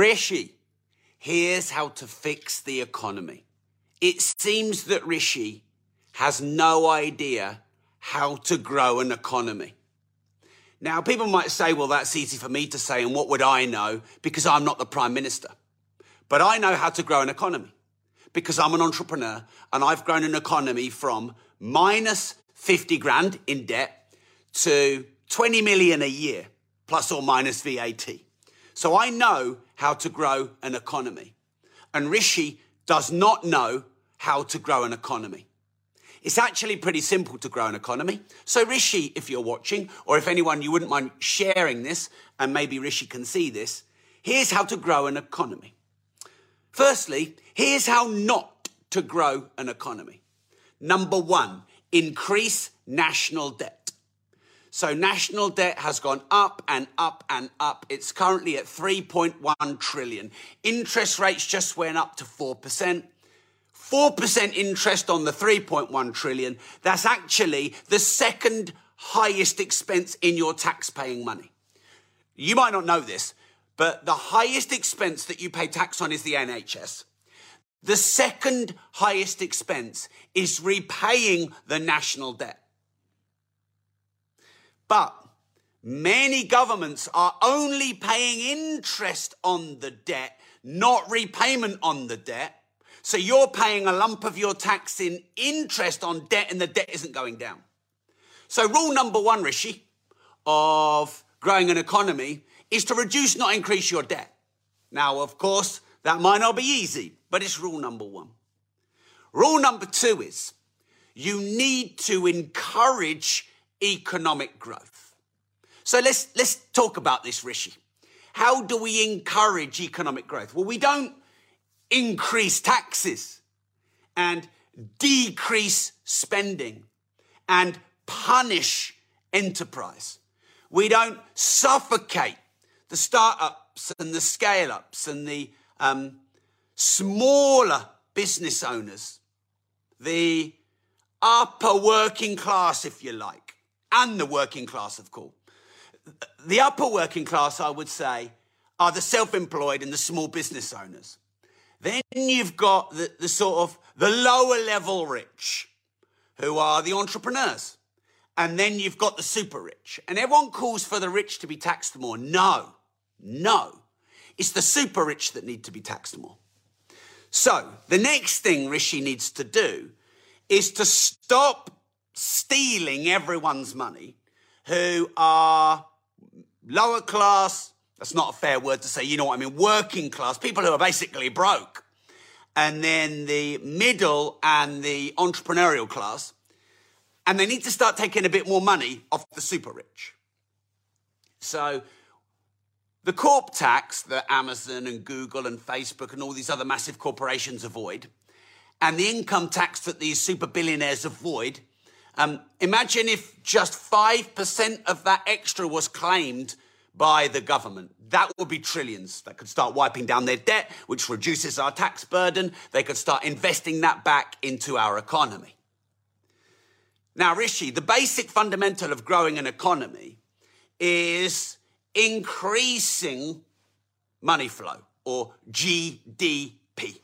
Rishi, here's how to fix the economy. It seems that Rishi has no idea how to grow an economy. Now, people might say, well, that's easy for me to say, and what would I know? Because I'm not the Prime Minister. But I know how to grow an economy because I'm an entrepreneur and I've grown an economy from minus 50 grand in debt to 20 million a year, plus or minus VAT. So I know how to grow an economy. And Rishi does not know how to grow an economy. It's actually pretty simple to grow an economy. So, Rishi, if you're watching, or if anyone you wouldn't mind sharing this, and maybe Rishi can see this, here's how to grow an economy. Firstly, here's how not to grow an economy. Number one, increase national debt. So national debt has gone up and up and up. It's currently at 3.1 trillion. Interest rates just went up to 4%. 4% interest on the 3.1 trillion. That's actually the second highest expense in your tax paying money. You might not know this, but the highest expense that you pay tax on is the NHS. The second highest expense is repaying the national debt. But many governments are only paying interest on the debt, not repayment on the debt. So you're paying a lump of your tax in interest on debt and the debt isn't going down. So rule number one, Rishi, of growing an economy is to reduce, not increase your debt. Now, of course, that might not be easy, but it's rule number one. Rule number two is you need to encourage economic growth. So let's, let's talk about this, Rishi. How do we encourage economic growth? Well, we don't increase taxes and decrease spending and punish enterprise. We don't suffocate the startups and the scale ups and the um, smaller business owners, the upper working class, if you like, and the working class, of course. The upper working class, I would say, are the self employed and the small business owners. Then you've got the, the sort of the lower level rich, who are the entrepreneurs. And then you've got the super rich. And everyone calls for the rich to be taxed more. No, no. It's the super rich that need to be taxed more. So the next thing Rishi needs to do is to stop stealing everyone's money who are lower class, that's not a fair word to say, you know what I mean, working class, people who are basically broke, and then the middle and the entrepreneurial class. And they need to start taking a bit more money off the super rich. So the corp tax that Amazon and Google and Facebook and all these other massive corporations avoid, and the income tax that these super billionaires avoid, um, imagine if just 5% of that extra was claimed by the government. That would be trillions. That could start wiping down their debt, which reduces our tax burden. They could start investing that back into our economy. Now, Rishi, the basic fundamental of growing an economy is increasing money flow or GDP.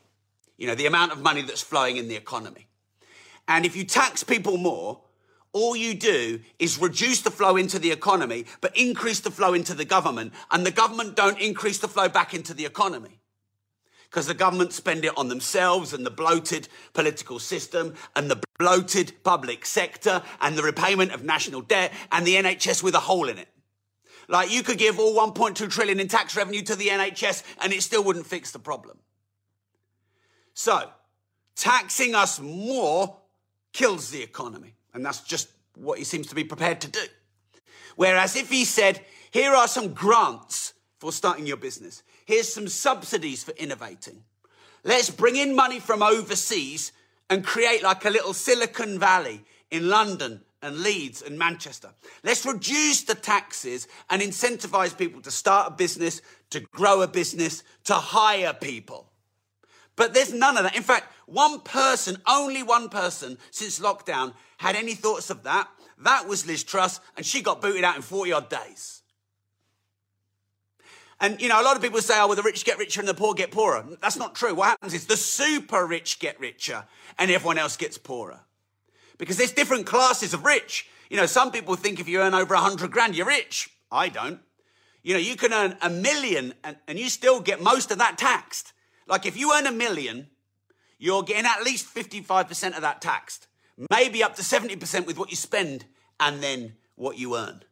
You know, the amount of money that's flowing in the economy. And if you tax people more, all you do is reduce the flow into the economy, but increase the flow into the government, and the government don't increase the flow back into the economy. Because the government spend it on themselves and the bloated political system and the bloated public sector and the repayment of national debt and the NHS with a hole in it. Like you could give all 1.2 trillion in tax revenue to the NHS and it still wouldn't fix the problem. So, taxing us more kills the economy. And that's just what he seems to be prepared to do. Whereas if he said, here are some grants for starting your business, here's some subsidies for innovating. Let's bring in money from overseas and create like a little Silicon Valley in London and Leeds and Manchester. Let's reduce the taxes and incentivize people to start a business, to grow a business, to hire people. But there's none of that. In fact, one person, only one person since lockdown had any thoughts of that. That was Liz Truss, and she got booted out in 40 odd days. And, you know, a lot of people say, oh, well, the rich get richer and the poor get poorer. That's not true. What happens is the super rich get richer and everyone else gets poorer. Because there's different classes of rich. You know, some people think if you earn over a hundred grand, you're rich. I don't. You know, you can earn a million and, and you still get most of that taxed. Like if you earn a million, you're getting at least 55% of that taxed. Maybe up to 70% with what you spend and then what you earn.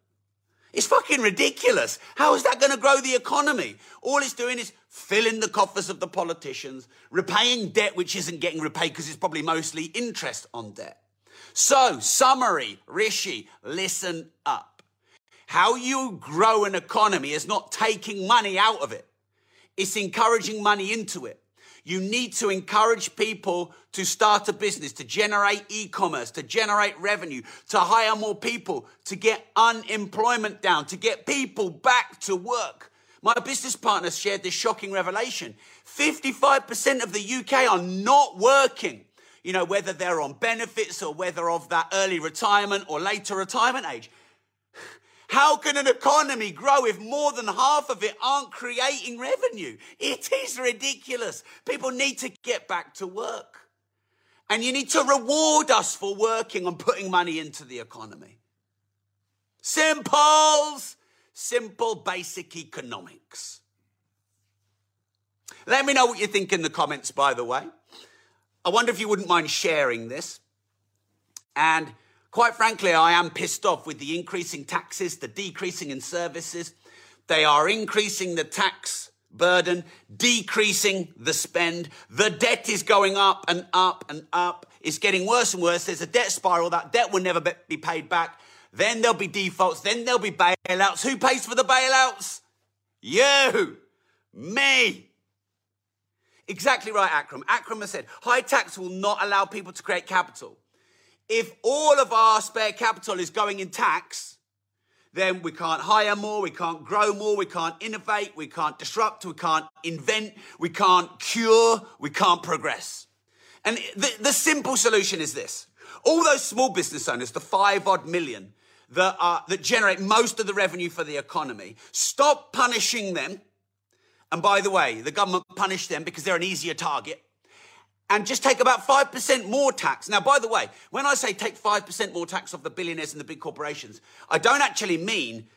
It's fucking ridiculous. How is that going to grow the economy? All it's doing is filling the coffers of the politicians, repaying debt which isn't getting repaid because it's probably mostly interest on debt. So, summary, Rishi, listen up. How you grow an economy is not taking money out of it. It's encouraging money into it. You need to encourage people to start a business, to generate e-commerce, to generate revenue, to hire more people, to get unemployment down, to get people back to work. My business partner shared this shocking revelation. 55% of the UK are not working. You know, whether they're on benefits or whether of that early retirement or later retirement age. How can an economy grow if more than half of it aren't creating revenue? It is ridiculous. People need to get back to work. And you need to reward us for working and putting money into the economy. Simples, simple, basic economics. Let me know what you think in the comments, by the way. I wonder if you wouldn't mind sharing this. And Quite frankly, I am pissed off with the increasing taxes, the decreasing in services. They are increasing the tax burden, decreasing the spend. The debt is going up and up and up. It's getting worse and worse. There's a debt spiral. That debt will never be paid back. Then there'll be defaults. Then there'll be bailouts. Who pays for the bailouts? You. Me. Exactly right, Akram. Akram has said high tax will not allow people to create capital if all of our spare capital is going in tax, then we can't hire more, we can't grow more, we can't innovate, we can't disrupt, we can't invent, we can't cure, we can't progress. And the, the simple solution is this. All those small business owners, the five odd million that, are, that generate most of the revenue for the economy, stop punishing them. And by the way, the government punished them because they're an easier target and just take about 5% more tax. Now, by the way, when I say take 5% more tax off the billionaires and the big corporations, I don't actually mean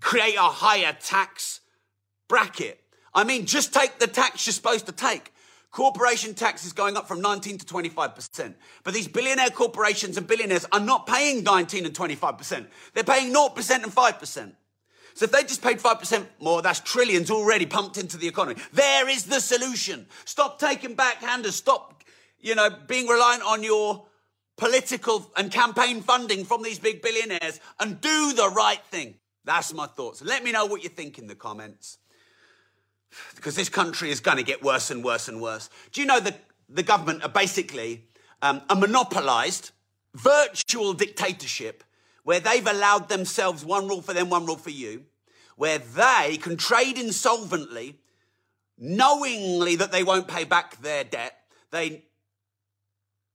create a higher tax bracket. I mean, just take the tax you're supposed to take. Corporation tax is going up from 19 to 25%. But these billionaire corporations and billionaires are not paying 19 and 25%. They're paying 0% and 5%. So if they just paid 5% more, that's trillions already pumped into the economy. There is the solution. Stop taking backhanders. Stop, you know, being reliant on your political and campaign funding from these big billionaires and do the right thing. That's my thoughts. Let me know what you think in the comments. Because this country is going to get worse and worse and worse. Do you know that the government are basically um, a monopolized virtual dictatorship where they've allowed themselves one rule for them, one rule for you, where they can trade insolvently, knowingly that they won't pay back their debt. They,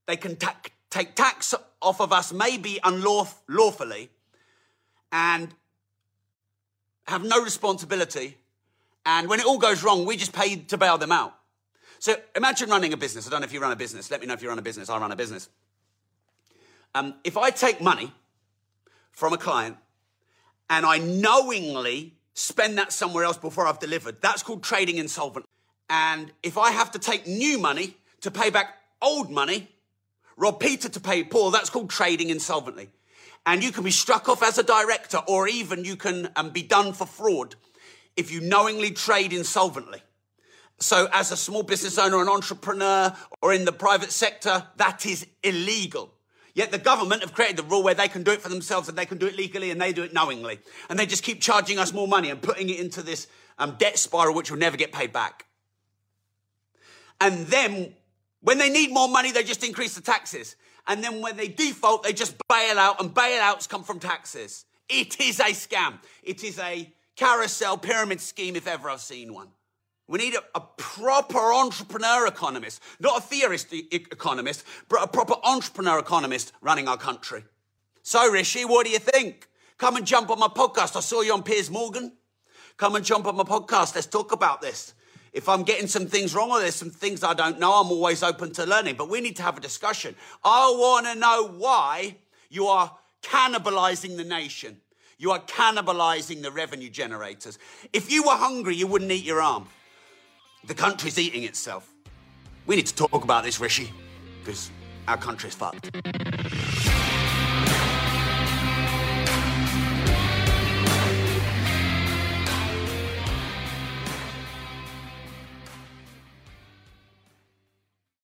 they can ta- take tax off of us, maybe unlawfully, and have no responsibility. And when it all goes wrong, we just pay to bail them out. So imagine running a business. I don't know if you run a business. Let me know if you run a business. I run a business. Um, if I take money from a client and I knowingly spend that somewhere else before I've delivered, that's called trading insolvent. And if I have to take new money to pay back old money, rob Peter to pay Paul, that's called trading insolvently. And you can be struck off as a director or even you can um, be done for fraud if you knowingly trade insolvently. So as a small business owner, an entrepreneur, or in the private sector, that is illegal. Yet the government have created the rule where they can do it for themselves and they can do it legally and they do it knowingly. And they just keep charging us more money and putting it into this um, debt spiral which will never get paid back. And then when they need more money, they just increase the taxes. And then when they default, they just bail out and bailouts come from taxes. It is a scam. It is a carousel pyramid scheme if ever I've seen one. We need a, a, proper entrepreneur economist, not a theorist e- economist, but a proper entrepreneur economist running our country. So, Rishi, what do you think? Come and jump on my podcast. I saw you on Piers Morgan. Come and jump on my podcast. Let's talk about this. If I'm getting some things wrong or there's some things I don't know, I'm always open to learning. But we need to have a discussion. I want to know why you are cannibalizing the nation. You are cannibalizing the revenue generators. If you were hungry, you wouldn't eat your arm. The country's eating itself. We need to talk about this, Rishi, because our country's fucked.